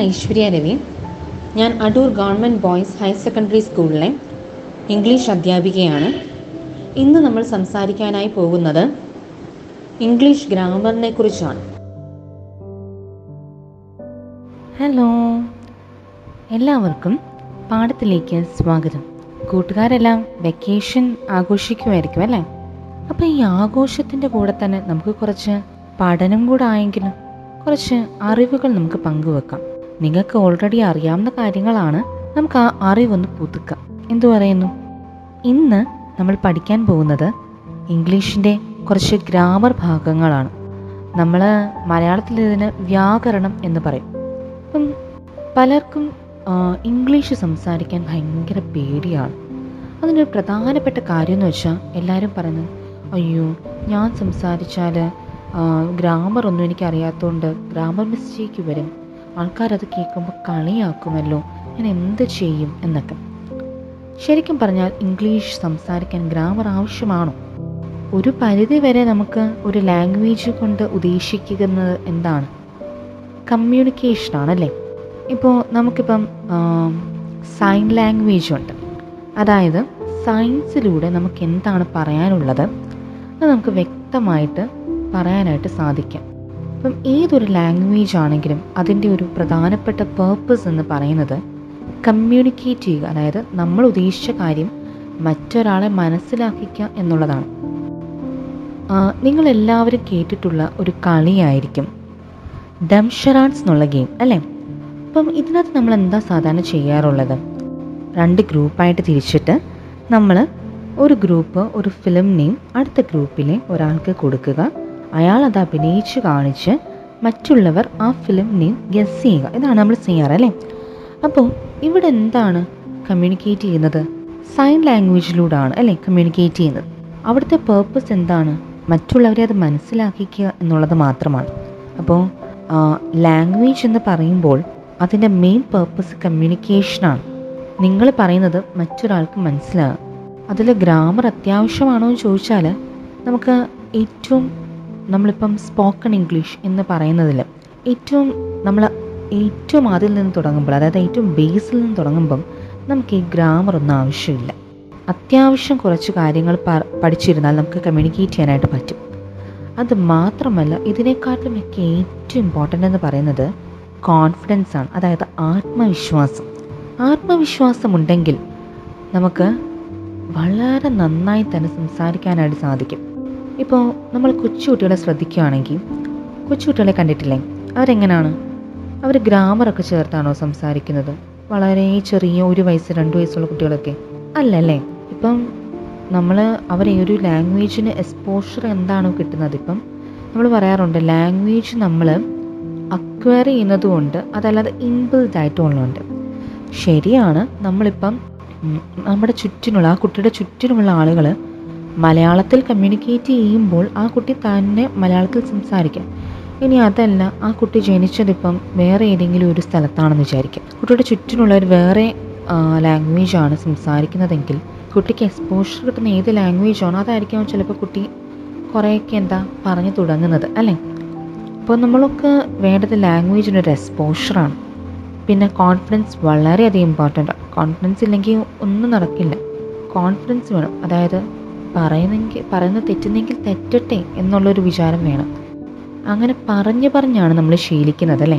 ഐശ്വര്യ രവി ഞാൻ Adoor government boys higher secondary സ്കൂളിലെ English അധ്യാപികയാണ്. ഇന്ന് നമ്മൾ സംസാരിക്കാനായി പോകുന്നത് ഇംഗ്ലീഷ് ഗ്രാമറിനെ കുറിച്ചാണ്. ഹലോ എല്ലാവർക്കും പാഠത്തിലേക്ക് സ്വാഗതം. കൂട്ടുകാരെല്ലാം വെക്കേഷൻ ആഘോഷിക്കുമായിരിക്കും അല്ലേ? അപ്പോൾ ഈ ആഘോഷത്തിന്റെ കൂടെ തന്നെ നമുക്ക് കുറച്ച് പഠനം കൂടെ ആയെങ്കിലും കുറച്ച് അറിവുകൾ നമുക്ക് പങ്കുവെക്കാം. നിങ്ങൾക്ക് ഓൾറെഡി അറിയാവുന്ന കാര്യങ്ങളാണ് നമുക്ക് ആ അറിവൊന്ന് പുതുക്കാം എന്തു പറയുന്നു? ഇന്ന് നമ്മൾ പഠിക്കാൻ പോകുന്നത് ഇംഗ്ലീഷിന്റെ കുറച്ച് ഗ്രാമർ ഭാഗങ്ങളാണ്. നമ്മൾ മലയാളത്തിൽ ഇതിന് വ്യാകരണം എന്ന് പറയും. അപ്പം പലർക്കും ഇംഗ്ലീഷ് സംസാരിക്കാൻ ഭയങ്കര പേടിയാണ്. അതിനൊരു പ്രധാനപ്പെട്ട കാര്യം എന്ന് വെച്ചാൽ എല്ലാവരും പറയുന്നത് അയ്യോ ഞാൻ സംസാരിച്ചാൽ ഗ്രാമർ ഒന്നും എനിക്ക് അറിയാത്തതുകൊണ്ട് ഗ്രാമർ മിസ്റ്റേക്ക് വരും. ആൾക്കാരത് കേൾക്കുമ്പോൾ കളിയാക്കുമല്ലോ. ഞാൻ എന്ത് ചെയ്യും എന്നൊക്കെ. ശരിക്കും പറഞ്ഞാൽ ഇംഗ്ലീഷ് സംസാരിക്കാൻ ഗ്രാമർ ആവശ്യമാണോ? ഒരു പരിധി വരെ നമുക്ക് ഒരു ലാംഗ്വേജ് കൊണ്ട് ഉദ്ദേശിക്കുന്നത് എന്താണ്? കമ്മ്യൂണിക്കേഷൻ ആണല്ലേ? ഇപ്പോൾ നമുക്കിപ്പം സൈൻ ലാംഗ്വേജ് ഉണ്ട്. അതായത് സയൻസിലൂടെ നമുക്ക് എന്താണ് പറയാനുള്ളത്? അത് നമുക്ക് വ്യക്തമായിട്ട് പറയാനായിട്ട് സാധിക്കാം. ഇപ്പം ഏതൊരു ലാംഗ്വേജ് ആണെങ്കിലും അതിന്റെ ഒരു പ്രധാനപ്പെട്ട പേർപ്പസ് എന്ന് പറയുന്നത് കമ്മ്യൂണിക്കേറ്റ് ചെയ്യുക. അതായത് നമ്മൾ ഉദ്ദേശിച്ച കാര്യം മറ്റൊരാളെ മനസ്സിലാക്കിക്കുക എന്നുള്ളതാണ്. നിങ്ങളെല്ലാവരും കേട്ടിട്ടുള്ള ഒരു കളിയായിരിക്കും ഡംഷറാൻസ് എന്നുള്ള ഗെയിം അല്ലേ? അപ്പം ഇതിനകത്ത് നമ്മൾ എന്താ സാധാരണ ചെയ്യാറുള്ളത്? രണ്ട് ഗ്രൂപ്പായിട്ട് തിരിച്ചിട്ട് നമ്മൾ ഒരു ഗ്രൂപ്പ് ഒരു ഫിലിം നെയിം അടുത്ത ഗ്രൂപ്പിലെ ഒരാൾക്ക് കൊടുക്കുക. അയാൾ അത് അഭിനയിച്ച് കാണിച്ച് മറ്റുള്ളവർ ആ ഫിലിം നെയിം ഗസ് ചെയ്യുക. ഇതാണ് നമ്മൾ ചെയ്യാറ് അല്ലേ? അപ്പോൾ ഇവിടെ എന്താണ് കമ്മ്യൂണിക്കേറ്റ് ചെയ്യുന്നത്? സൈൻ ലാംഗ്വേജിലൂടെയാണ് അല്ലേ കമ്മ്യൂണിക്കേറ്റ് ചെയ്യുന്നത്? അവിടുത്തെ പേർപ്പസ് എന്താണ്? മറ്റുള്ളവരെ അത് മനസ്സിലാക്കിക്കുക എന്നുള്ളത് മാത്രമാണ്. അപ്പോൾ ലാംഗ്വേജ് എന്ന് പറയുമ്പോൾ അതിന്റെ മെയിൻ പേർപ്പസ് കമ്മ്യൂണിക്കേഷനാണ് നിങ്ങൾ പറയുന്നത് മറ്റൊരാൾക്ക് മനസ്സിലാകും അതിൽ ഗ്രാമർ അത്യാവശ്യമാണോ എന്ന് ചോദിച്ചാൽ നമുക്ക് ഏറ്റവും നമ്മളിപ്പം സ്പോക്കൺ ഇംഗ്ലീഷ് എന്ന് പറയുന്നതിൽ ഏറ്റവും നമ്മൾ ഏറ്റവും ആദ്യം നിന്ന് തുടങ്ങുമ്പോൾ അതായത് ഏറ്റവും ബേസിൽ നിന്ന് തുടങ്ങുമ്പം നമുക്ക് ഈ ഗ്രാമർ ഒന്നും ആവശ്യമില്ല. അത്യാവശ്യം കുറച്ച് കാര്യങ്ങൾ പഠിച്ചിരുന്നാൽ നമുക്ക് കമ്മ്യൂണിക്കേറ്റ് ചെയ്യാനായിട്ട് പറ്റും. അത് മാത്രമല്ല ഇതിനെക്കാട്ടിലും ഒക്കെ ഏറ്റവും ഇമ്പോർട്ടന്റ് എന്ന് പറയുന്നത് കോൺഫിഡൻസ് ആണ് അതായത് ആത്മവിശ്വാസം. ആത്മവിശ്വാസം ഉണ്ടെങ്കിൽ നമുക്ക് വളരെ നന്നായി തന്നെ സംസാരിക്കാനായിട്ട് സാധിക്കും. ഇപ്പോൾ നമ്മൾ കൊച്ചുകുട്ടികളെ ശ്രദ്ധിക്കുകയാണെങ്കിൽ കൊച്ചുകുട്ടികളെ കണ്ടിട്ടില്ലേ? അവരെങ്ങനെയാണ് അവർ ഗ്രാമറൊക്കെ ചേർത്താണോ സംസാരിക്കുന്നത്? വളരെ ചെറിയ ഒരു വയസ്സ് രണ്ട് വയസ്സുള്ള കുട്ടികളൊക്കെ. അല്ലല്ലേ? ഇപ്പം നമ്മൾ അവരെ ഒരു ലാംഗ്വേജിന് എക്സ്പോഷർ എന്താണോ കിട്ടുന്നത് ഇപ്പം? നമ്മൾ പറയാറുണ്ട് ലാംഗ്വേജ് നമ്മൾ അക്വയർ ചെയ്യുന്നത് കൊണ്ട് അതല്ലാതെ ഇൻബിൽഡ് ആയിട്ടുള്ളതുണ്ട് ശരിയാണ് നമ്മളിപ്പം നമ്മുടെ ചുറ്റിനുള്ള ആ കുട്ടിയുടെ ചുറ്റിനുമുള്ള ആളുകൾ മലയാളത്തിൽ കമ്മ്യൂണിക്കേറ്റ് ചെയ്യുമ്പോൾ ആ കുട്ടി തന്നെ മലയാളത്തിൽ സംസാരിക്കാം. ഇനി അതല്ല ആ കുട്ടി ജനിച്ചതിപ്പം വേറെ ഏതെങ്കിലും ഒരു സ്ഥലത്താണെന്ന് വിചാരിക്കുക കുട്ടിയുടെ ചുറ്റിനുള്ളവർ വേറെ ലാംഗ്വേജാണ് സംസാരിക്കുന്നതെങ്കിൽ കുട്ടിക്ക് എക്സ്പോഷർ കിട്ടുന്ന ഏത് ലാംഗ്വേജാണോ അതായിരിക്കും ചിലപ്പോൾ കുട്ടി കുറേയൊക്കെ എന്താ പറഞ്ഞു തുടങ്ങുന്നത് അല്ലേ? അപ്പോൾ നമ്മളൊക്കെ വേണ്ടത് ലാംഗ്വേജിനൊരു എക്സ്പോഷറാണ് പിന്നെ കോൺഫിഡൻസ് വളരെയധികം ഇമ്പോർട്ടന്റ് കോൺഫിഡൻസ് ഇല്ലെങ്കിൽ ഒന്നും നടക്കില്ല. കോൺഫിഡൻസ് വേണം. അതായത് പറയുന്നെങ്കിൽ പറയുന്നത് തെറ്റുന്നെങ്കിൽ തെറ്റട്ടെ എന്നുള്ളൊരു വിചാരം വേണം. അങ്ങനെ പറഞ്ഞു പറഞ്ഞാണ് നമ്മൾ ശീലിക്കുന്നത് അല്ലേ?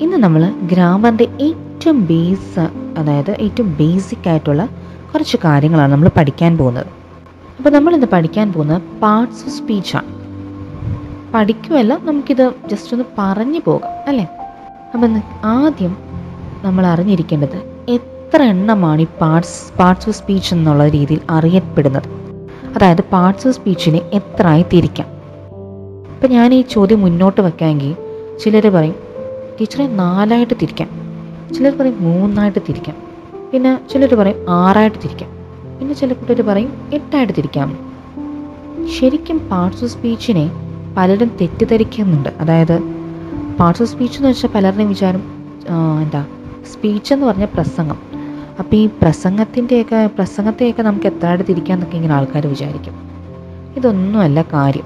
ഇന്ന് നമ്മൾ ഗ്രാമറിന്റെ ഏറ്റവും ബേസ് അതായത് ഏറ്റവും ബേസിക് ആയിട്ടുള്ള കുറച്ച് കാര്യങ്ങളാണ് നമ്മൾ പഠിക്കാൻ പോകുന്നത്. അപ്പോൾ നമ്മളിന്ന് പഠിക്കാൻ പോകുന്നത് പാർട്സ് ഓഫ് സ്പീച്ചാണ്. പഠിക്കുമല്ല നമുക്കിത് ജസ്റ്റ് ഒന്ന് പറഞ്ഞു പോകാം അല്ലേ? അപ്പം ആദ്യം നമ്മൾ അറിഞ്ഞിരിക്കേണ്ടത് എത്ര എണ്ണമാണ് ഈ പാർട്സ് പാർട്സ് ഓഫ് സ്പീച്ച് എന്നുള്ള രീതിയിൽ അറിയപ്പെടുന്നത്. അതായത് പാർട്സ് ഓഫ് സ്പീച്ചിനെ എത്രയായി തിരിക്കാം ഇപ്പം ഞാൻ ഈ ചോദ്യം മുന്നോട്ട് വെക്കാമെങ്കിൽ ചിലർ പറയും ടീച്ചറെ നാലായിട്ട് തിരിക്കാം. ചിലർ പറയും മൂന്നായിട്ട് തിരിക്കാം. പിന്നെ ചിലർ പറയും ആറായിട്ട് തിരിക്കാം. പിന്നെ ചില കൂട്ടർ പറയും എട്ടായിട്ട് തിരിക്കാം. ശരിക്കും പാർട്സ് ഓഫ് സ്പീച്ചിനെ പലരും തെറ്റിദ്ധരിക്കുന്നുണ്ട്. അതായത് പാർട്സ് ഓഫ് സ്പീച്ച് എന്ന് വെച്ചാൽ പലരുടെയും വിചാരം എന്താ സ്പീച്ച് എന്ന് പറഞ്ഞ പ്രസംഗം. അപ്പോൾ ഈ പ്രസംഗത്തിന്റെയൊക്കെ പ്രസംഗത്തെയൊക്കെ നമുക്ക് എത്രയായിട്ട് തിരിക്കാമെന്നൊക്കെ ഇങ്ങനെ ആൾക്കാർ വിചാരിക്കും. ഇതൊന്നുമല്ല കാര്യം.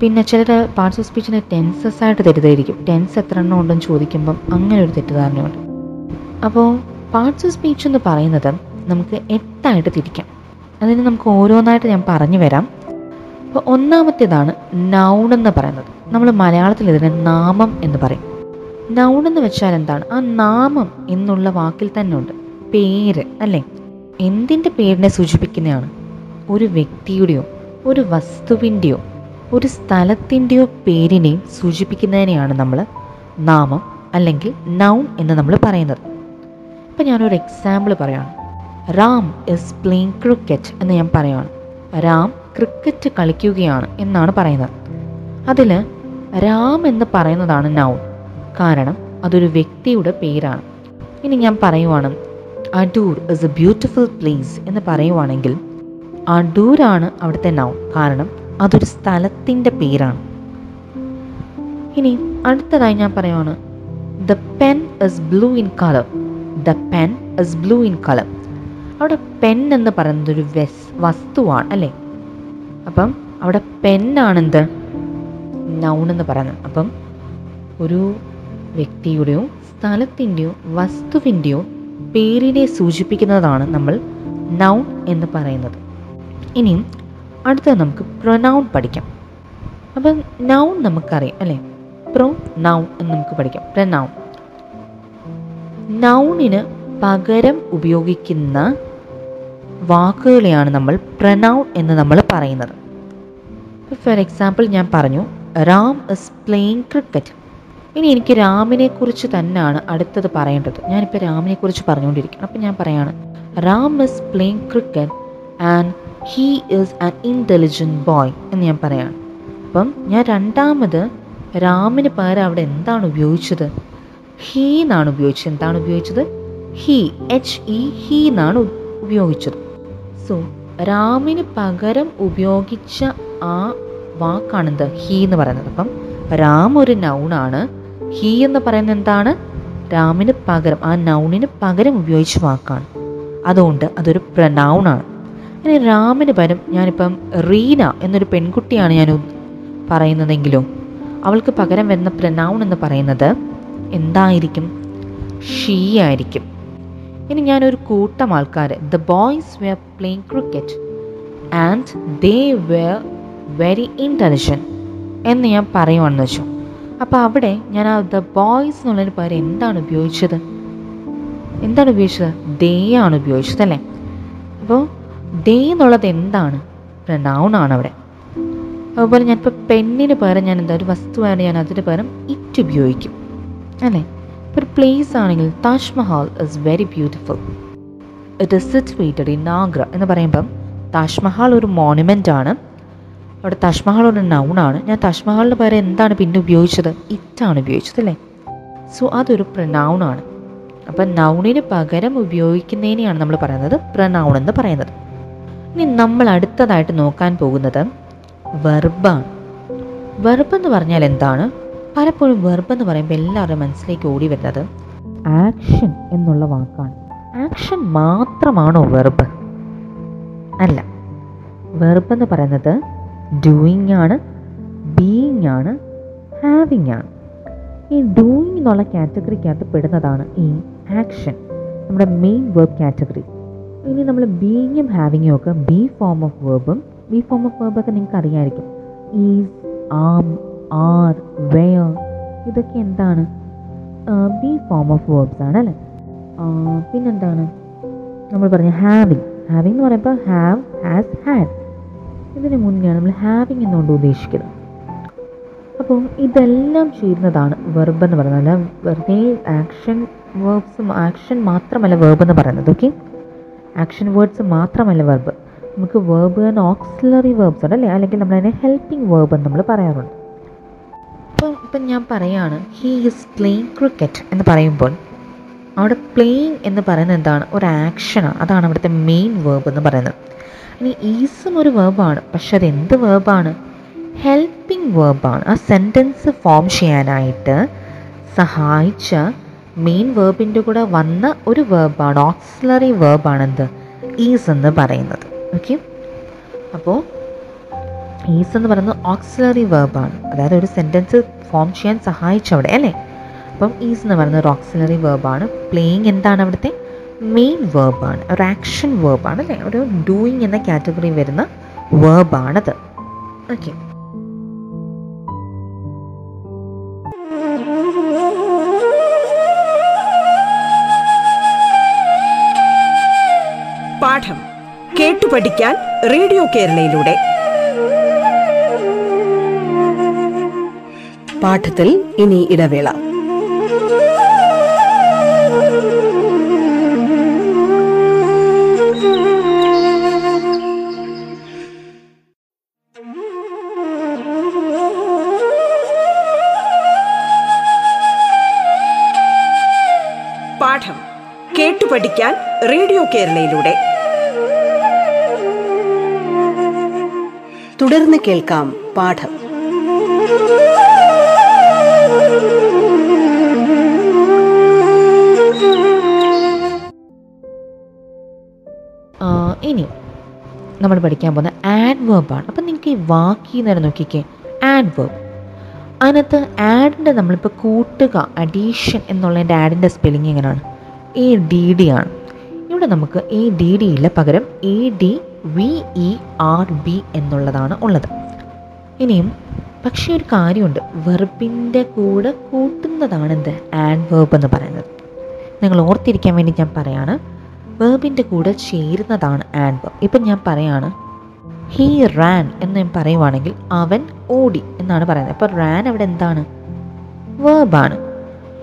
പിന്നെ ചിലർ പാർട്സ് ഓഫ് സ്പീച്ചിനെ ടെൻസസ് ആയിട്ട് തെറ്റിദ്ധരിക്കും. ടെൻസ് എത്ര എണ്ണം ഉണ്ടെന്ന് ചോദിക്കുമ്പം അങ്ങനെ ഒരു തെറ്റിദ്ധാരണയുണ്ട്. അപ്പോൾ പാർട്സ് ഓഫ് സ്പീച്ച് എന്ന് പറയുന്നത് നമുക്ക് എട്ടായിട്ട് തിരിക്കാം. അതിന് നമുക്ക് ഓരോന്നായിട്ട് ഞാൻ പറഞ്ഞു വരാം. അപ്പോൾ ഒന്നാമത്തേതാണ് നൗൺ എന്ന് പറയുന്നത്. നമ്മൾ മലയാളത്തിൽ ഇതിനെ നാമം എന്ന് പറയും. നൗൺ എന്ന് വെച്ചാൽ എന്താണ്? ആ നാമം എന്നുള്ള വാക്കിൽ തന്നെ ഉണ്ട്. പേര് അല്ലേ? എന്തിന്റെ പേരിനെ സൂചിപ്പിക്കുന്നതാണ്? ഒരു വ്യക്തിയുടെയോ ഒരു വസ്തുവിന്റെയോ ഒരു സ്ഥലത്തിന്റെയോ പേരിനെ സൂചിപ്പിക്കുന്നതിനെയാണ് നമ്മൾ നാമം അല്ലെങ്കിൽ നൗൺ എന്ന് നമ്മൾ പറയുന്നത്. ഇപ്പം ഞാനൊരു എക്സാമ്പിൾ പറയാണ്. റാം ഇസ് പ്ലേയിങ് ക്രിക്കറ്റ് എന്ന് ഞാൻ പറയുകയാണ് റാം ക്രിക്കറ്റ് കളിക്കുകയാണ് എന്നാണ് പറയുന്നത്. അതിൽ രാം എന്ന് പറയുന്നതാണ് നൗൺ കാരണം അതൊരു വ്യക്തിയുടെ പേരാണ്. ഇനി ഞാൻ പറയുവാണ്. Adoor is a beautiful place എന്ന് പറയുവാണെങ്കിൽ അടൂരാണ് അവിടുത്തെ നൗൺ കാരണം അതൊരു സ്ഥലത്തിന്റെ പേരാണ്. ഇനി അടുത്തതായി ഞാൻ പറയുവാണ് the pen is blue in colour the pen is blue in colour അവിടെ പെൻ എന്ന് പറയുന്നത് ഒരു വെസ് വസ്തുവാണ് അല്ലേ? അപ്പം അവിടെ പെന്നാണെന്ത് നൗൺ എന്ന് പറയുന്നത്. അപ്പം ഒരു വ്യക്തിയുടെയോ സ്ഥലത്തിന്റെയോ വസ്തുവിന്റെയോ പേരിനെ സൂചിപ്പിക്കുന്നതാണ് നമ്മൾ നൗൺ എന്ന് പറയുന്നത്. ഇനിയും അടുത്തത് നമുക്ക് പ്രൊനൗൺ പഠിക്കാം. അപ്പം നൗൺ നമുക്കറിയാം അല്ലേ? പ്രോ നൗൺ എന്ന് നമുക്ക് പഠിക്കാം. പ്രനൗൺ നൗണിന് പകരം ഉപയോഗിക്കുന്ന വാക്കുകളെയാണ് നമ്മൾ പ്രനൗൺ എന്ന് നമ്മൾ പറയുന്നത്. ഫോർ എക്സാമ്പിൾ ഞാൻ പറഞ്ഞു റാം ഇസ് പ്ലേയിങ് ക്രിക്കറ്റ് ഇനി എനിക്ക് രാമിനെ കുറിച്ച് തന്നെയാണ് അടുത്തത് പറയേണ്ടത്. ഞാനിപ്പോൾ രാമിനെ കുറിച്ച് പറഞ്ഞുകൊണ്ടിരിക്കുകയാണ് അപ്പം ഞാൻ പറയാണ് Ram is playing cricket and he is an intelligent boy എന്ന് ഞാൻ പറയാണ്. അപ്പം ഞാൻ രണ്ടാമത് രാമിന് പകരം അവിടെ എന്താണ് ഉപയോഗിച്ചത്? ഹീ എന്നാണ് ഉപയോഗിച്ചത്. എന്താണ് ഉപയോഗിച്ചത്? ഹീ എച്ച് ഇ ഹീ എന്നാണ് ഉപയോഗിച്ചത്. സോ രാമിന് പകരം ഉപയോഗിച്ച ആ വാക്കാണെന്ത് ഹീ എന്ന് പറയുന്നത്. അപ്പം രാം ഒരു നൗണാണ് ഹീ എന്ന് പറയുന്നത് എന്താണ്? രാമിന് പകരം ആ നൗണിന് പകരം ഉപയോഗിച്ച വാക്കാണ്. അതുകൊണ്ട് അതൊരു പ്രനൗണാണ് ഇനി രാമിന് പകരം ഞാനിപ്പം റീന എന്നൊരു പെൺകുട്ടിയാണ് ഞാൻ പറയുന്നതെങ്കിലും അവൾക്ക് പകരം വരുന്ന പ്രനൗൺ എന്ന് പറയുന്നത് എന്തായിരിക്കും? ഷീ ആയിരിക്കും. ഇനി ഞാനൊരു കൂട്ടം ആൾക്കാർ the boys were playing cricket and they were very intelligent എന്ന് ഞാൻ പറയുവാണെന്ന് വെച്ചു. അപ്പോൾ അവിടെ ഞാൻ ആ ദ ബോയ്സ് എന്നുള്ളതിന് പകരം എന്താണ് ഉപയോഗിച്ചത്? എന്താണ് ഉപയോഗിച്ചത്? ദേ ആണ് ഉപയോഗിച്ചത് അല്ലേ? അപ്പോൾ ദേ എന്നുള്ളത് എന്താണ്? നൗൺ ആണ് അവിടെ. അതുപോലെ ഞാനിപ്പോൾ പെണ്ണിന് പകരം ഞാൻ എന്താ ഒരു വസ്തുവാണ് ഞാൻ അതിന് പകരം ഇറ്റ് ഉപയോഗിക്കും. അല്ലേ? ഇപ്പോൾ ഒരു പ്ലേസ് ആണെങ്കിൽ Taj Mahal is very beautiful it is situated in Agra എന്ന് പറയുമ്പം താജ്മഹൽ ഒരു മോണുമെന്റ് ആണ്. അവിടെ താജ്മഹൽ ഒരു നൗണാണ് ഞാൻ താജ്മഹലിന് പകരം എന്താണ് പിന്നെ ഉപയോഗിച്ചത്? ഇറ്റാണ് ഉപയോഗിച്ചത് അല്ലേ? സോ അതൊരു പ്രനൗണാണ് അപ്പം നൗണിന് പകരം ഉപയോഗിക്കുന്നതിനെയാണ് നമ്മൾ പറയുന്നത് പ്രനൗൺ എന്ന് പറയുന്നത്. ഇനി നമ്മൾ അടുത്തതായിട്ട് നോക്കാൻ പോകുന്നത് വെർബാണ് വെർബ് എന്ന് പറഞ്ഞാൽ എന്താണ്? പലപ്പോഴും വെർബ് എന്ന് പറയുമ്പോൾ എല്ലാവരുടെയും മനസ്സിലേക്ക് ഓടി വരുന്നത് ആക്ഷൻ എന്നുള്ള വാക്കാണ്. ആക്ഷൻ മാത്രമാണോ വെർബ് അല്ല. വെർബ് എന്ന് പറയുന്നത് ഡൂയിങ് ആണ് ബീയിങ് ആണ് ഹാവിങ് ആണ്. ഈ ഡൂയിങ് എന്നുള്ള കാറ്റഗറിക്കകത്ത് പെടുന്നതാണ് ഈ ആക്ഷൻ നമ്മുടെ മെയിൻ വേർബ് കാറ്റഗറി ഇനി നമ്മൾ ബീയിങ്ങും ഹാവിങ്ങും ഒക്കെ ബി ഫോം ഓഫ് വേർബും ബി ഫോം ഓഫ് വേർബൊക്കെ നിങ്ങൾക്ക് അറിയാമായിരിക്കും ഈസ് ആം ആർ വെയർ ഇതൊക്കെ എന്താണ്? ബി ഫോം ഓഫ് വേർബ്സ് ആണ് അല്ലേ? പിന്നെന്താണ്? നമ്മൾ പറഞ്ഞ ഹാവിങ് ഹാവിങ് എന്ന് പറയുമ്പോൾ ഹാവ് ഹാസ് ഹാഡ് ഇതിന് മുന്നെയാണ് നമ്മൾ ഹാവിങ് എന്നുകൊണ്ട് ഉദ്ദേശിക്കുന്നത്. അപ്പോൾ ഇതെല്ലാം ചെയ്യുന്നതാണ് വെർബ് എന്ന് പറയുന്നത്. അല്ല വെറുതെ ആക്ഷൻ വേർബ്സും ആക്ഷൻ മാത്രമല്ല വെർബ് എന്ന് പറയുന്നത്. ഓക്കെ ആക്ഷൻ വേർഡ്സ് മാത്രമല്ല വെർബ് നമുക്ക് വേർബ് ആൻഡ് ഓക്സിലറി വേർബ്സ് ഉണ്ട് അല്ലേ? അല്ലെങ്കിൽ നമ്മളതിനെ ഹെൽപ്പിംഗ് വേർബ് എന്ന് നമ്മൾ പറയാറുണ്ട്. അപ്പോൾ ഇപ്പം ഞാൻ പറയാണ് ഹീ ഈസ് പ്ലേയിങ് ക്രിക്കറ്റ് എന്ന് പറയുമ്പോൾ അവിടെ പ്ലേയിങ് എന്ന് പറയുന്നത് എന്താണ്? ഒരു ആക്ഷനാണ് അതാണ് അവിടുത്തെ മെയിൻ വേർബ് എന്ന് പറയുന്നത്. ഇനി ഈസും ഒരു വേർബാണ് പക്ഷെ അത് എന്ത് വേർബാണ് ഹെൽപ്പിംഗ് വേർബാണ് ആ സെന്റൻസ് ഫോം ചെയ്യാനായിട്ട് സഹായിച്ച മെയിൻ വേർബിന്റെ കൂടെ വന്ന ഒരു വേർബാണ് ഓക്സിലറി വേർബാണ് എന്ത്? ഈസ് എന്ന് പറയുന്നത്. ഓക്കെ അപ്പോൾ ഈസ് എന്ന് പറയുന്നത് ഓക്സിലറി വേർബാണ് അതായത് ഒരു സെന്റൻസ് ഫോം ചെയ്യാൻ സഹായിച്ചവിടെ അല്ലേ? അപ്പം ഈസ് എന്ന് പറയുന്നത് ഒരു ഓക്സിലറി വേർബാണ് പ്ലേയിങ് എന്താണ് അവിടുത്തെ? മെയിൻ വേർബാണ് ഒരു ആക്ഷൻ വേർബാണ് അല്ലേ? ഒരു ഡൂയിങ് എന്ന കാറ്റഗറി വരുന്ന വേർബാണത് ഓക്കെ പാഠം കേട്ടു പഠിക്കാൻ റേഡിയോ കേരളയിലൂടെ. പാഠത്തിൽ ഇനി ഇടവേള. കേരളയിലൂടെ. തുടർന്ന് കേൾക്കാം പാഠം. ഇനി നമ്മൾ പഠിക്കാൻ പോകുന്ന ആഡ് വേർബാണ് അപ്പം നിങ്ങൾക്ക് ഈ വാക്കി നേരം നോക്കിക്കേ. ആഡ് വേർബ് അതിനകത്ത് ആഡിന്റെ നമ്മളിപ്പോൾ കൂട്ടുക അഡീഷൻ എന്നുള്ളതിന്റെ ആഡിന്റെ സ്പെല്ലിങ് എങ്ങനെയാണ് എ ഡി ഡി ആണ്. ഇവിടെ നമുക്ക് എ ഡി ഡി ഇല്ല പകരം A D V E R B എന്നുള്ളതാണ് ഉള്ളത്. ഇനിയും പക്ഷേ ഒരു കാര്യമുണ്ട്. വെർബിന്റെ കൂടെ കൂട്ടുന്നതാണ് എന്ത് ആഡ് വേർബ് എന്ന് പറയുന്നത്. നിങ്ങൾ ഓർത്തിരിക്കാൻ വേണ്ടി ഞാൻ പറയാണ് വേർബിന്റെ കൂടെ ചേരുന്നതാണ് ആഡ് വേർബ്. ഇപ്പം ഞാൻ പറയാണ് ഹീ റാൻ എന്ന് ഞാൻ പറയുവാണെങ്കിൽ അവൻ ഓടി എന്നാണ് പറയുന്നത്. അപ്പോൾ റാൻ അവിടെ എന്താണ്? വേർബാണ്.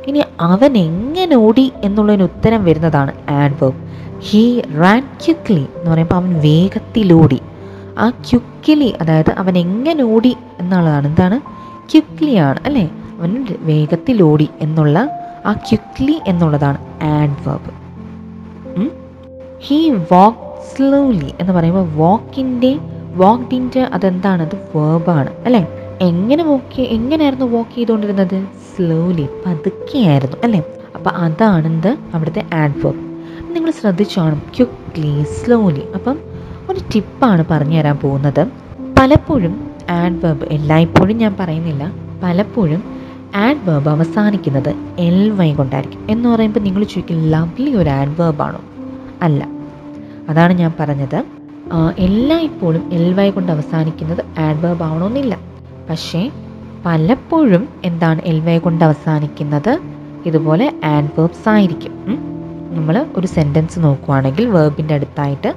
ഇനി അവൻ എങ്ങനെ ഓടി എന്നുള്ളതിന് ഉത്തരം വരുന്നതാണ് adverb. He ran quickly എന്ന് പറയുമ്പോൾ അവൻ വേഗത്തിലോടി. ആ ക്യുക്കിലി അതായത് അവൻ എങ്ങനെ ഓടി എന്നുള്ളതാണ്. എന്താണ്? ക്യുക്ലിയാണ് അല്ലേ? അവൻ വേഗത്തിലോടി എന്നുള്ള ആ ക്യുക്ലി എന്നുള്ളതാണ് adverb he walk slowly എന്ന് പറയുമ്പോൾ വാക്കിന്റെ വാക്കിന്റെ അതെന്താണ്? അത് വേർബാണ് അല്ലേ? എങ്ങനെ വോക്ക് എങ്ങനെയായിരുന്നു വാക്ക് ചെയ്തുകൊണ്ടിരുന്നത്? സ്ലോലി പതുക്കെയായിരുന്നു അല്ലേ? അപ്പം അതാണ് എന്ത്? അവിടുത്തെ ആഡ് വേർബ് നിങ്ങൾ ശ്രദ്ധിച്ചോണം ക്യുക്ലി സ്ലോലി അപ്പം ഒരു ടിപ്പാണ് പറഞ്ഞു തരാൻ പോകുന്നത്. പലപ്പോഴും ആഡ് വേബ് എല്ലായ്പ്പോഴും ഞാൻ പറയുന്നില്ല. പലപ്പോഴും ആഡ് വേബ് അവസാനിക്കുന്നത് എൽ വൈ കൊണ്ടായിരിക്കും. എന്ന് പറയുമ്പോൾ നിങ്ങൾ ചോദിക്കും ലവ്ലി ഒരു ആഡ് വേബാണോ അല്ല. അതാണ് ഞാൻ പറഞ്ഞത്. എല്ലാ എല്ലായ്പ്പോഴും എൽ വൈ കൊണ്ട് അവസാനിക്കുന്നത് ആഡ് വേബ് ആവണമെന്നില്ല. പക്ഷേ പലപ്പോഴും എന്താണ് എൽ വൈ കൊണ്ട് അവസാനിക്കുന്നത്? ഇതുപോലെ ആഡ് വേബ്സ് ആയിരിക്കും നമ്മൾ ഒരു സെന്റൻസ് നോക്കുവാണെങ്കിൽ വേർബിന്റെ അടുത്തായിട്ട്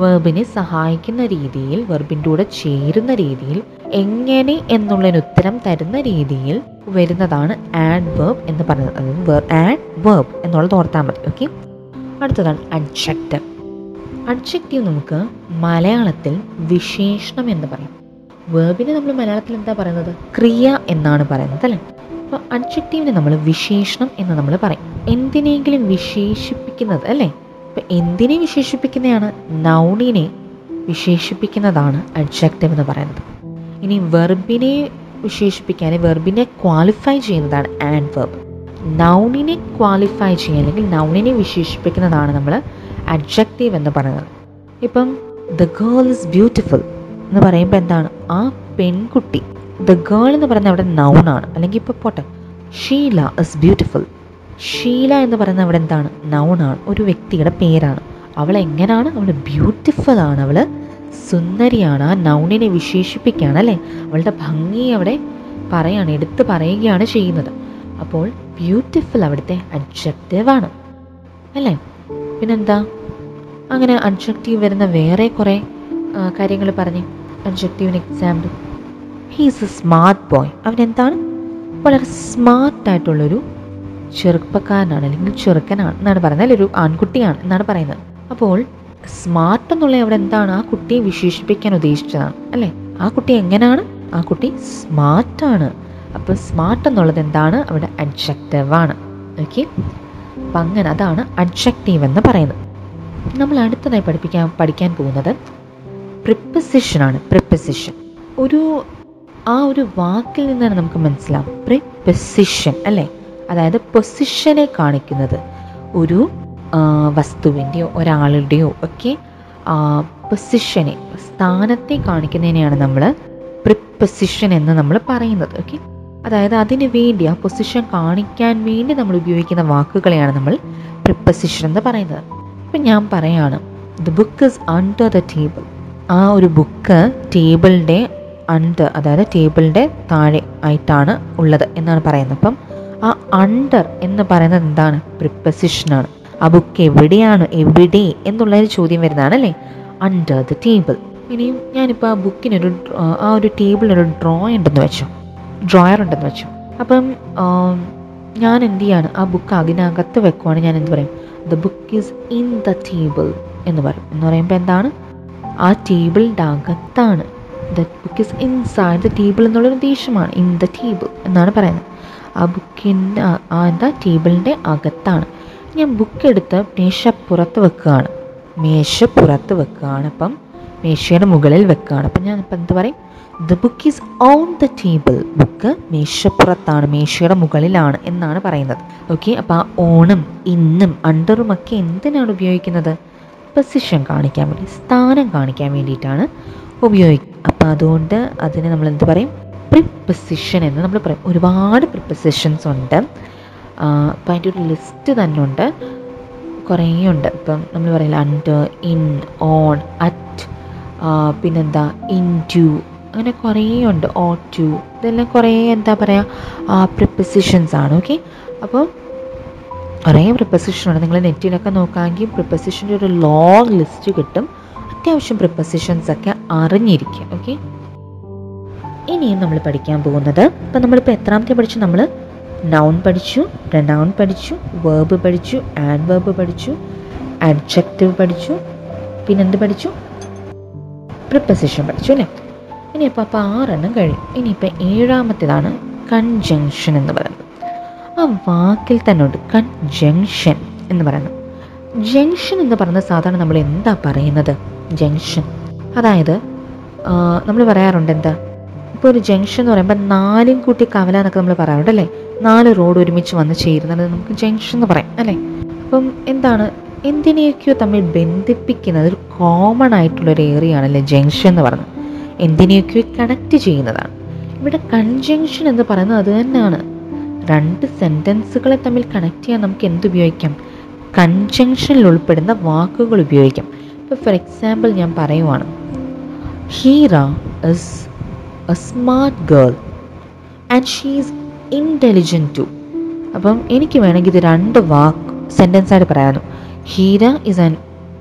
വേർബിനെ സഹായിക്കുന്ന രീതിയിൽ വെർബിന്റെ കൂടെ ചേരുന്ന രീതിയിൽ എങ്ങനെ എന്നുള്ളതിന് ഉത്തരം തരുന്ന രീതിയിൽ വരുന്നതാണ് ആഡ് വേർബ് എന്ന് പറയുന്നത്. അതായത് ആഡ് വേർബ് എന്നുള്ളത് ഓർത്താൽ മതി ഓക്കെ അടുത്തതാണ് അഡ്ജക്റ്റീവ് അഡ്ജക്റ്റീവ് നമുക്ക് മലയാളത്തിൽ വിശേഷണം എന്ന് പറയും. വേർബിനെ നമ്മൾ മലയാളത്തിൽ എന്താ പറയുന്നത്? ക്രിയ എന്നാണ് പറയുന്നത് അല്ലേ? അപ്പോൾ അഡ്ജക്റ്റീവിനെ നമ്മൾ വിശേഷണം എന്ന് നമ്മൾ പറയും. എന്തിനെങ്കിലും വിശേഷിപ്പിക്കുന്നത് അല്ലേ? ഇപ്പം എന്തിനെ വിശേഷിപ്പിക്കുന്നതാണ്? നൗണിനെ വിശേഷിപ്പിക്കുന്നതാണ് അഡ്ജക്റ്റീവ് എന്ന് പറയുന്നത്. ഇനി വെർബിനെ വിശേഷിപ്പിക്കാൻ വെർബിനെ ക്വാളിഫൈ ചെയ്യുന്നതാണ് ആൻഡ് വെർബ് നൗണിനെ ക്വാളിഫൈ ചെയ്യുക അല്ലെങ്കിൽ നൗണിനെ വിശേഷിപ്പിക്കുന്നതാണ് നമ്മൾ അഡ്ജക്റ്റീവ് എന്ന് പറയുന്നത്. ഇപ്പം ദ ഗേൾ ഇസ് ബ്യൂട്ടിഫുൾ എന്ന് പറയുമ്പോൾ എന്താണ്? ആ പെൺകുട്ടി ദ ഗേൾ എന്ന് പറയുന്നത് അവിടെ നൗണാണ് അല്ലെങ്കിൽ ഇപ്പോൾ പോട്ടെ ഷീല ഇസ് ബ്യൂട്ടിഫുൾ ഷീല എന്ന് പറയുന്നത് അവിടെ എന്താണ്? നൗണാണ് ഒരു വ്യക്തിയുടെ പേരാണ്. അവൾ എങ്ങനെയാണ് അവൾ ബ്യൂട്ടിഫുൾ ആണ്. അവൾ സുന്ദരിയാണ്. ആ നൗണിനെ വിശേഷിപ്പിക്കുകയാണ് അല്ലേ? അവളുടെ ഭംഗി അവിടെ പറയാണ് എടുത്ത് പറയുകയാണ് ചെയ്യുന്നത്. അപ്പോൾ ബ്യൂട്ടിഫുൾ അവിടുത്തെ ആണ്. അല്ലേ? പിന്നെന്താ? അങ്ങനെ അഡ്ജക്റ്റീവ് വരുന്ന വേറെ കുറേ കാര്യങ്ങൾ പറഞ്ഞു. അഡ്ജക്റ്റീവിന് example he's a smart boy അവൻ എന്താണ് വളരെ സ്മാർട്ടായിട്ടുള്ളൊരു ചെറുപ്പക്കാരനാണ് അല്ലെങ്കിൽ ചെറുക്കനാണ് എന്നാണ് പറയുന്നത് അല്ലെങ്കിൽ ഒരു ആൺകുട്ടിയാണ് എന്നാണ് പറയുന്നത്. അപ്പോൾ സ്മാർട്ട് എന്നുള്ള അവിടെ എന്താണ്? ആ കുട്ടിയെ വിശേഷിപ്പിക്കാൻ ഉദ്ദേശിച്ചതാണ് അല്ലേ? ആ കുട്ടി എങ്ങനെയാണ് ആ കുട്ടി സ്മാർട്ടാണ് അപ്പോൾ സ്മാർട്ട് എന്നുള്ളത് എന്താണ്? അവിടെ അഡ്ജക്റ്റീവ് ആണ്. ഓക്കെ അപ്പം അങ്ങനെ അതാണ് അഡ്ജക്റ്റീവ് എന്ന് പറയുന്നത്. നമ്മൾ അടുത്തതായി പഠിപ്പിക്കാൻ പഠിക്കാൻ പോകുന്നത് പ്രിപ്പസിഷൻ ആണ് പ്രിപ്പസിഷൻ ഒരു ആ ഒരു വാക്കിൽ നിന്നാണ് നമുക്ക് മനസ്സിലാവും പ്രിപ്പസിഷൻ അല്ലേ? അതായത് പൊസിഷനെ കാണിക്കുന്നത്. ഒരു വസ്തുവിന്റെയോ ഒരാളുടെയോ ഒക്കെ പൊസിഷനെ സ്ഥാനത്തെ കാണിക്കുന്നതിനെയാണ് നമ്മൾ പ്രിപ്പൊസിഷൻ എന്ന് നമ്മൾ പറയുന്നത് ഓക്കെ അതായത് അതിന് വേണ്ടി ആ പൊസിഷൻ കാണിക്കാൻ വേണ്ടി നമ്മൾ ഉപയോഗിക്കുന്ന വാക്കുകളെയാണ് നമ്മൾ പ്രിപ്പസിഷൻ എന്ന് പറയുന്നത്. ഇപ്പം ഞാൻ പറയാണ് the book is under the table ആ ഒരു ബുക്ക് ടേബിളിന്റെ അണ്ടർ അതായത് ടേബിളിന്റെ താഴെ ആയിട്ടാണ് ഉള്ളത് എന്നാണ് പറയുന്നത്. അപ്പം ആ അണ്ടർ എന്ന് പറയുന്നത് എന്താണ്? പ്രിപ്പസിഷനാണ് ആ ബുക്ക് എവിടെയാണ്? എവിടെ? എന്നുള്ള ഒരു ചോദ്യം വരുന്നതാണ് അല്ലേ? അണ്ടർ ദ ടേബിൾ ഇനിയും ഞാനിപ്പോൾ ആ ബുക്കിനൊരു ആ ഒരു ടേബിളിനൊരു ഡ്രോ ഉണ്ടെന്ന് വെച്ചു. ഡ്രോയർ ഉണ്ടെന്ന് വെച്ചു. അപ്പം ഞാൻ എന്ത് ചെയ്യാണ്? ആ ബുക്ക് അതിനകത്ത് വെക്കുവാണ് ഞാൻ എന്ത് പറയും? The book is in the table എന്ന് പറയും. എന്ന് പറയുമ്പോൾ എന്താണ്? ആ ടേബിളിന്റെ അകത്താണ്. The book is inside the table എന്നുള്ളൊരു ഉദ്ദേശമാണ്. ഇൻ ദ ടേബിൾ എന്നാണ് പറയുന്നത്. ആ ബുക്കിന്റെ എന്താ ടേബിളിന്റെ അകത്താണ്. ഞാൻ ബുക്ക് എടുത്ത് മേശ പുറത്ത് വെക്കുകയാണ്. മേശ പുറത്ത് വെക്കുകയാണ് അപ്പം മേശയുടെ മുകളിൽ വെക്കുകയാണ്. അപ്പം ഞാൻ ഇപ്പം എന്ത് പറയും? The book is on the table book മേശപ്പുറത്താണ് മേശയുടെ മുകളിലാണ് എന്നാണ് പറയുന്നത്. ഓക്കെ അപ്പോൾ ആ ഓണും ഇന്നും അണ്ടറും ഒക്കെ എന്തിനാണ് ഉപയോഗിക്കുന്നത്? പൊസിഷൻ കാണിക്കാൻ വേണ്ടി സ്ഥാനം കാണിക്കാൻ വേണ്ടിയിട്ടാണ് ഉപയോഗിക്കുക അപ്പോൾ അതുകൊണ്ട് അതിനെ നമ്മൾ എന്ത് പറയും? പ്രിപ്പൊസിഷൻ എന്ന് നമ്മൾ പറയും. ഒരുപാട് പ്രിപ്പസിഷൻസ് ഉണ്ട്. അപ്പോൾ അതിന്റെ ഒരു ലിസ്റ്റ് തന്നെ ഉണ്ട്. കുറേ ഉണ്ട് ഇപ്പം നമ്മൾ പറയില്ല അണ്ടർ ഇൻ ഓൺ അറ്റ് പിന്നെന്താ ഇൻ ടു അങ്ങനെ കുറേ ഉണ്ട് ഓ ടു ഇതെല്ലാം കുറേ എന്താ പറയുക പ്രിപ്പസിഷൻസ് ആണ്. ഓക്കെ അപ്പോൾ കുറേ പ്രിപ്പസിഷൻ ഉണ്ട്. നിങ്ങൾ നെറ്റിലൊക്കെ നോക്കുകയാണെങ്കിൽ പ്രിപ്പസിഷന്റെ ഒരു ലോങ് ലിസ്റ്റ് കിട്ടും. അത്യാവശ്യം പ്രിപ്പസിഷൻസ് ഒക്കെ അറിഞ്ഞിരിക്കുക. ഓക്കെ ഇനിയും നമ്മൾ പഠിക്കാൻ പോകുന്നത്. ഇപ്പം നമ്മളിപ്പോൾ എത്രാമത്തെ പഠിച്ചു? നമ്മൾ നൗൺ പഠിച്ചു പ്രനൗൺ പഠിച്ചു വേർബ് പഠിച്ചു ആഡ് വേർബ് പഠിച്ചു അഡ്ജക്റ്റീവ് പഠിച്ചു പിന്നെ എന്ത് പഠിച്ചു? പ്രിപ്പസിഷൻ പഠിച്ചു അല്ലേ? ഇനിയിപ്പോൾ അപ്പോൾ ആറെണ്ണം കഴിയും ഇനിയിപ്പോൾ ഏഴാമത്തേതാണ് കൺജങ്ഷൻ എന്ന് പറയുന്നത്. ആ വാക്കിൽ തന്നെ ഉണ്ട് കൺജങ്ഷൻ എന്ന് പറയുന്നത്. ജംഗ്ഷൻ എന്ന് പറയുന്നത് സാധാരണ നമ്മൾ എന്താ പറയുന്നത്? ജംഗ്ഷൻ അതായത് നമ്മൾ പറയാറുണ്ട് എന്താ? ഇപ്പോൾ ഒരു ജംഗ്ഷൻ എന്ന് പറയുമ്പോൾ നാലും കൂട്ടി കവല എന്നൊക്കെ നമ്മൾ പറയാറുണ്ട് അല്ലേ? നാല് റോഡ് ഒരുമിച്ച് വന്ന് ചേരുന്നത് നമുക്ക് ജംഗ്ഷൻ എന്ന് പറയാം അല്ലേ? അപ്പം എന്താണ് എന്തിനെയൊക്കെയോ തമ്മിൽ ബന്ധിപ്പിക്കുന്നത് ഒരു കോമൺ ആയിട്ടുള്ളൊരു ഏരിയ ആണല്ലേ ജംഗ്ഷൻ എന്ന് പറയുന്നത്. എന്തിനെയൊക്കെയോ കണക്ട് ചെയ്യുന്നതാണ്. ഇവിടെ കൺജങ്ഷൻ എന്ന് പറയുന്നത് അത് തന്നെയാണ്. രണ്ട് സെന്റൻസുകളെ തമ്മിൽ കണക്ട് ചെയ്യാൻ നമുക്ക് എന്തുപയോഗിക്കാം കൺജങ്ഷനിൽ ഉൾപ്പെടുന്ന വാക്കുകൾ ഉപയോഗിക്കാം. ഇപ്പോൾ ഫോർ എക്സാമ്പിൾ ഞാൻ പറയുവാണ്. Heera is a smart girl and she's intelligent too അപ്പം എനിക്ക് വേണമെങ്കിൽ ഇത് രണ്ട് വാക്ക് സെന്റൻസ് ആയിട്ട് പറയാമല്ലോ Heera is an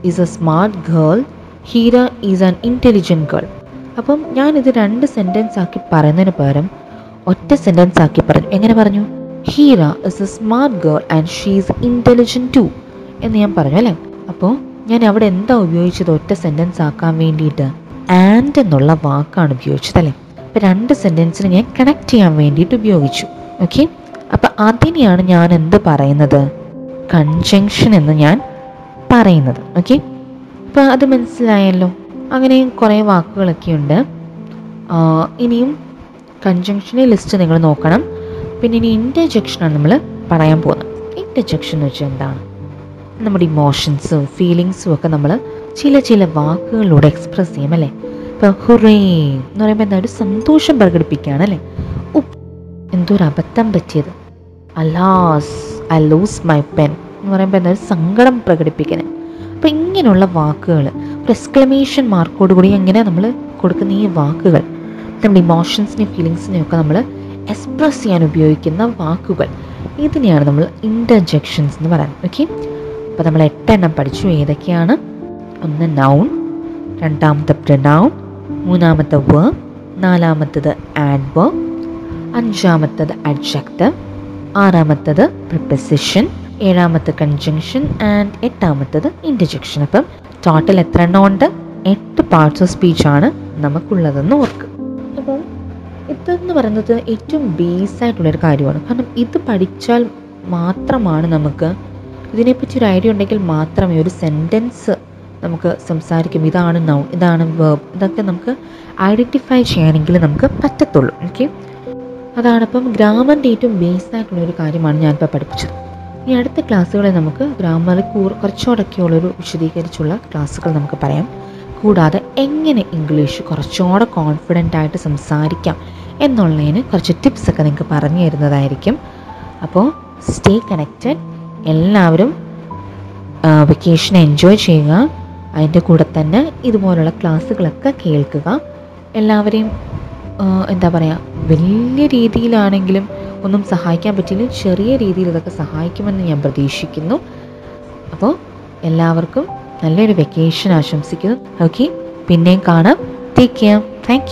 is a smart girl Heera is an intelligent girl അപ്പം ഞാനിത് രണ്ട് സെന്റൻസ് ആക്കി പറയുന്നതിന് പകരം ഒറ്റ സെന്റൻസ് ആക്കി പറഞ്ഞു. എങ്ങനെ പറഞ്ഞു? Heera is a smart girl and she is intelligent too എന്ന് ഞാൻ പറഞ്ഞു അല്ലേ? അപ്പോൾ ഞാൻ അവിടെ എന്താ ഉപയോഗിച്ചത് ഒറ്റ സെന്റൻസ് ആക്കാൻ വേണ്ടിയിട്ട്? ആൻഡ് എന്നുള്ള വാക്കാണ് ഉപയോഗിച്ചത് അല്ലേ? അപ്പോൾ രണ്ട് സെന്റൻസിന് ഞാൻ കണക്ട് ചെയ്യാൻ വേണ്ടിയിട്ട് ഉപയോഗിച്ചു. ഓക്കെ അപ്പോൾ അതിനെയാണ് ഞാൻ എന്ത് പറയുന്നത്? കൺജങ്ഷൻ എന്ന് ഞാൻ പറയുന്നത്. ഓക്കെ അപ്പോൾ അത് മനസ്സിലായല്ലോ? അങ്ങനെ കുറേ വാക്കുകളൊക്കെ ഉണ്ട്. ഇനിയും കൺജങ്ഷനെ ലിസ്റ്റ് നിങ്ങൾ നോക്കണം. പിന്നെ ഇനി ഇന്റർജെക്ഷനാണ് നമ്മൾ പറയാൻ പോകുന്നത്. ഇന്റർജെക്ഷൻ എന്ന് വെച്ചാൽ എന്താണ്? നമ്മുടെ ഇമോഷൻസും ഫീലിങ്സും ഒക്കെ നമ്മൾ ചില ചില വാക്കുകളിലൂടെ എക്സ്പ്രസ് ചെയ്യും അല്ലേ? ഇപ്പോൾ ഹുറേ എന്ന് പറയുമ്പോൾ എന്താ ഒരു സന്തോഷം പ്രകടിപ്പിക്കുകയാണ് അല്ലേ? എന്തോ ഒരു അബദ്ധം പറ്റിയത്. Alas I lose my pen. എന്ന് പറയുമ്പോൾ എന്താ ഒരു സങ്കടം പ്രകടിപ്പിക്കുന്നത് അപ്പോൾ ഇങ്ങനെയുള്ള വാക്കുകൾ ഒരു എക്സ്ക്ലമേഷൻ മാർക്കോട് കൂടി എങ്ങനെ നമ്മൾ കൊടുക്കുന്ന ഈ വാക്കുകൾ? നമ്മുടെ ഇമോഷൻസിനെയും ഫീലിങ്സിനെയും ഒക്കെ നമ്മൾ എക്സ്പ്രസ് ചെയ്യാൻ ഉപയോഗിക്കുന്ന വാക്കുകൾ. ഇതിനെയാണ് നമ്മൾ ഇന്റർജെക്ഷൻസ് എന്ന് പറയുന്നത്. ഓക്കെ അപ്പോൾ നമ്മൾ എട്ടെണ്ണം പഠിച്ചു. ഏതൊക്കെയാണ്? ഒന്ന് നൗൺ രണ്ടാമത്തെ പ്രനൗൺ മൂന്നാമത്തെ വേർബ് നാലാമത്തത് ആഡ്വേർബ് അഞ്ചാമത്തത് അഡ്ജക്റ്റീവ് ആറാമത്തത് പ്രിപ്പസിഷൻ ഏഴാമത്തെ കൺജങ്ഷൻ ആൻഡ് എട്ടാമത്തത് ഇന്റർജെക്ഷൻ അപ്പം ടോട്ടൽ എത്ര എണ്ണം ഉണ്ട് എട്ട് പാർട്സ് ഓഫ് സ്പീച്ച് ആണ് നമുക്കുള്ളതെന്ന് ഓർക്ക്. അപ്പം ഇതെന്ന് പറയുന്നത് ഏറ്റവും ബേസ് ആയിട്ടുള്ളൊരു കാര്യമാണ്. കാരണം ഇത് പഠിച്ചാൽ മാത്രമാണ് നമുക്ക് ഇതിനെപ്പറ്റി ഒരു ഐഡിയ ഉണ്ടെങ്കിൽ മാത്രമേ ഒരു സെന്റൻസ് നമുക്ക് സംസാരിക്കും. ഇതാണ് നൗൺ ഇതാണ് വേർബ് ഇതൊക്കെ നമുക്ക് ഐഡന്റിഫൈ ചെയ്യാനെങ്കിൽ നമുക്ക് പറ്റത്തുള്ളൂ. ഓക്കെ അതാണ് അപ്പം ഗ്രാമറിന്റെ ഏറ്റവും ബേസ്ഡായിട്ടുള്ളൊരു കാര്യമാണ് ഞാനിപ്പോൾ പഠിപ്പിച്ചത്. ഇനി അടുത്ത ക്ലാസ്സുകളിൽ നമുക്ക് ഗ്രാമറിൽ കൂർ കുറച്ചുകൂടെയൊക്കെയുള്ളൊരു വിശദീകരിച്ചുള്ള ക്ലാസ്സുകൾ നമുക്ക് പറയാം. കൂടാതെ എങ്ങനെ ഇംഗ്ലീഷ് കുറച്ചുകൂടെ കോൺഫിഡന്റ് ആയിട്ട് സംസാരിക്കാം എന്നുള്ളതിന് കുറച്ച് ടിപ്സൊക്കെ നിങ്ങൾക്ക് പറഞ്ഞു തരുന്നതായിരിക്കും. അപ്പോൾ സ്റ്റേ കണക്റ്റഡ് എല്ലാവരും വെക്കേഷൻ എൻജോയ് ചെയ്യുക. അതിന്റെ കൂടെ തന്നെ ഇതുപോലുള്ള ക്ലാസ്സുകളൊക്കെ കേൾക്കുക. എല്ലാവരെയും എന്താ പറയുക വലിയ രീതിയിലാണെങ്കിലും ഒന്നും സഹായിക്കാൻ പറ്റില്ല. ചെറിയ രീതിയിൽ ഇതൊക്കെ സഹായിക്കുമെന്ന് ഞാൻ പ്രതീക്ഷിക്കുന്നു. അപ്പോൾ എല്ലാവർക്കും നല്ലൊരു വെക്കേഷൻ ആശംസിക്കുന്നു. ഓക്കെ പിന്നെയും കാണാം. Take care thank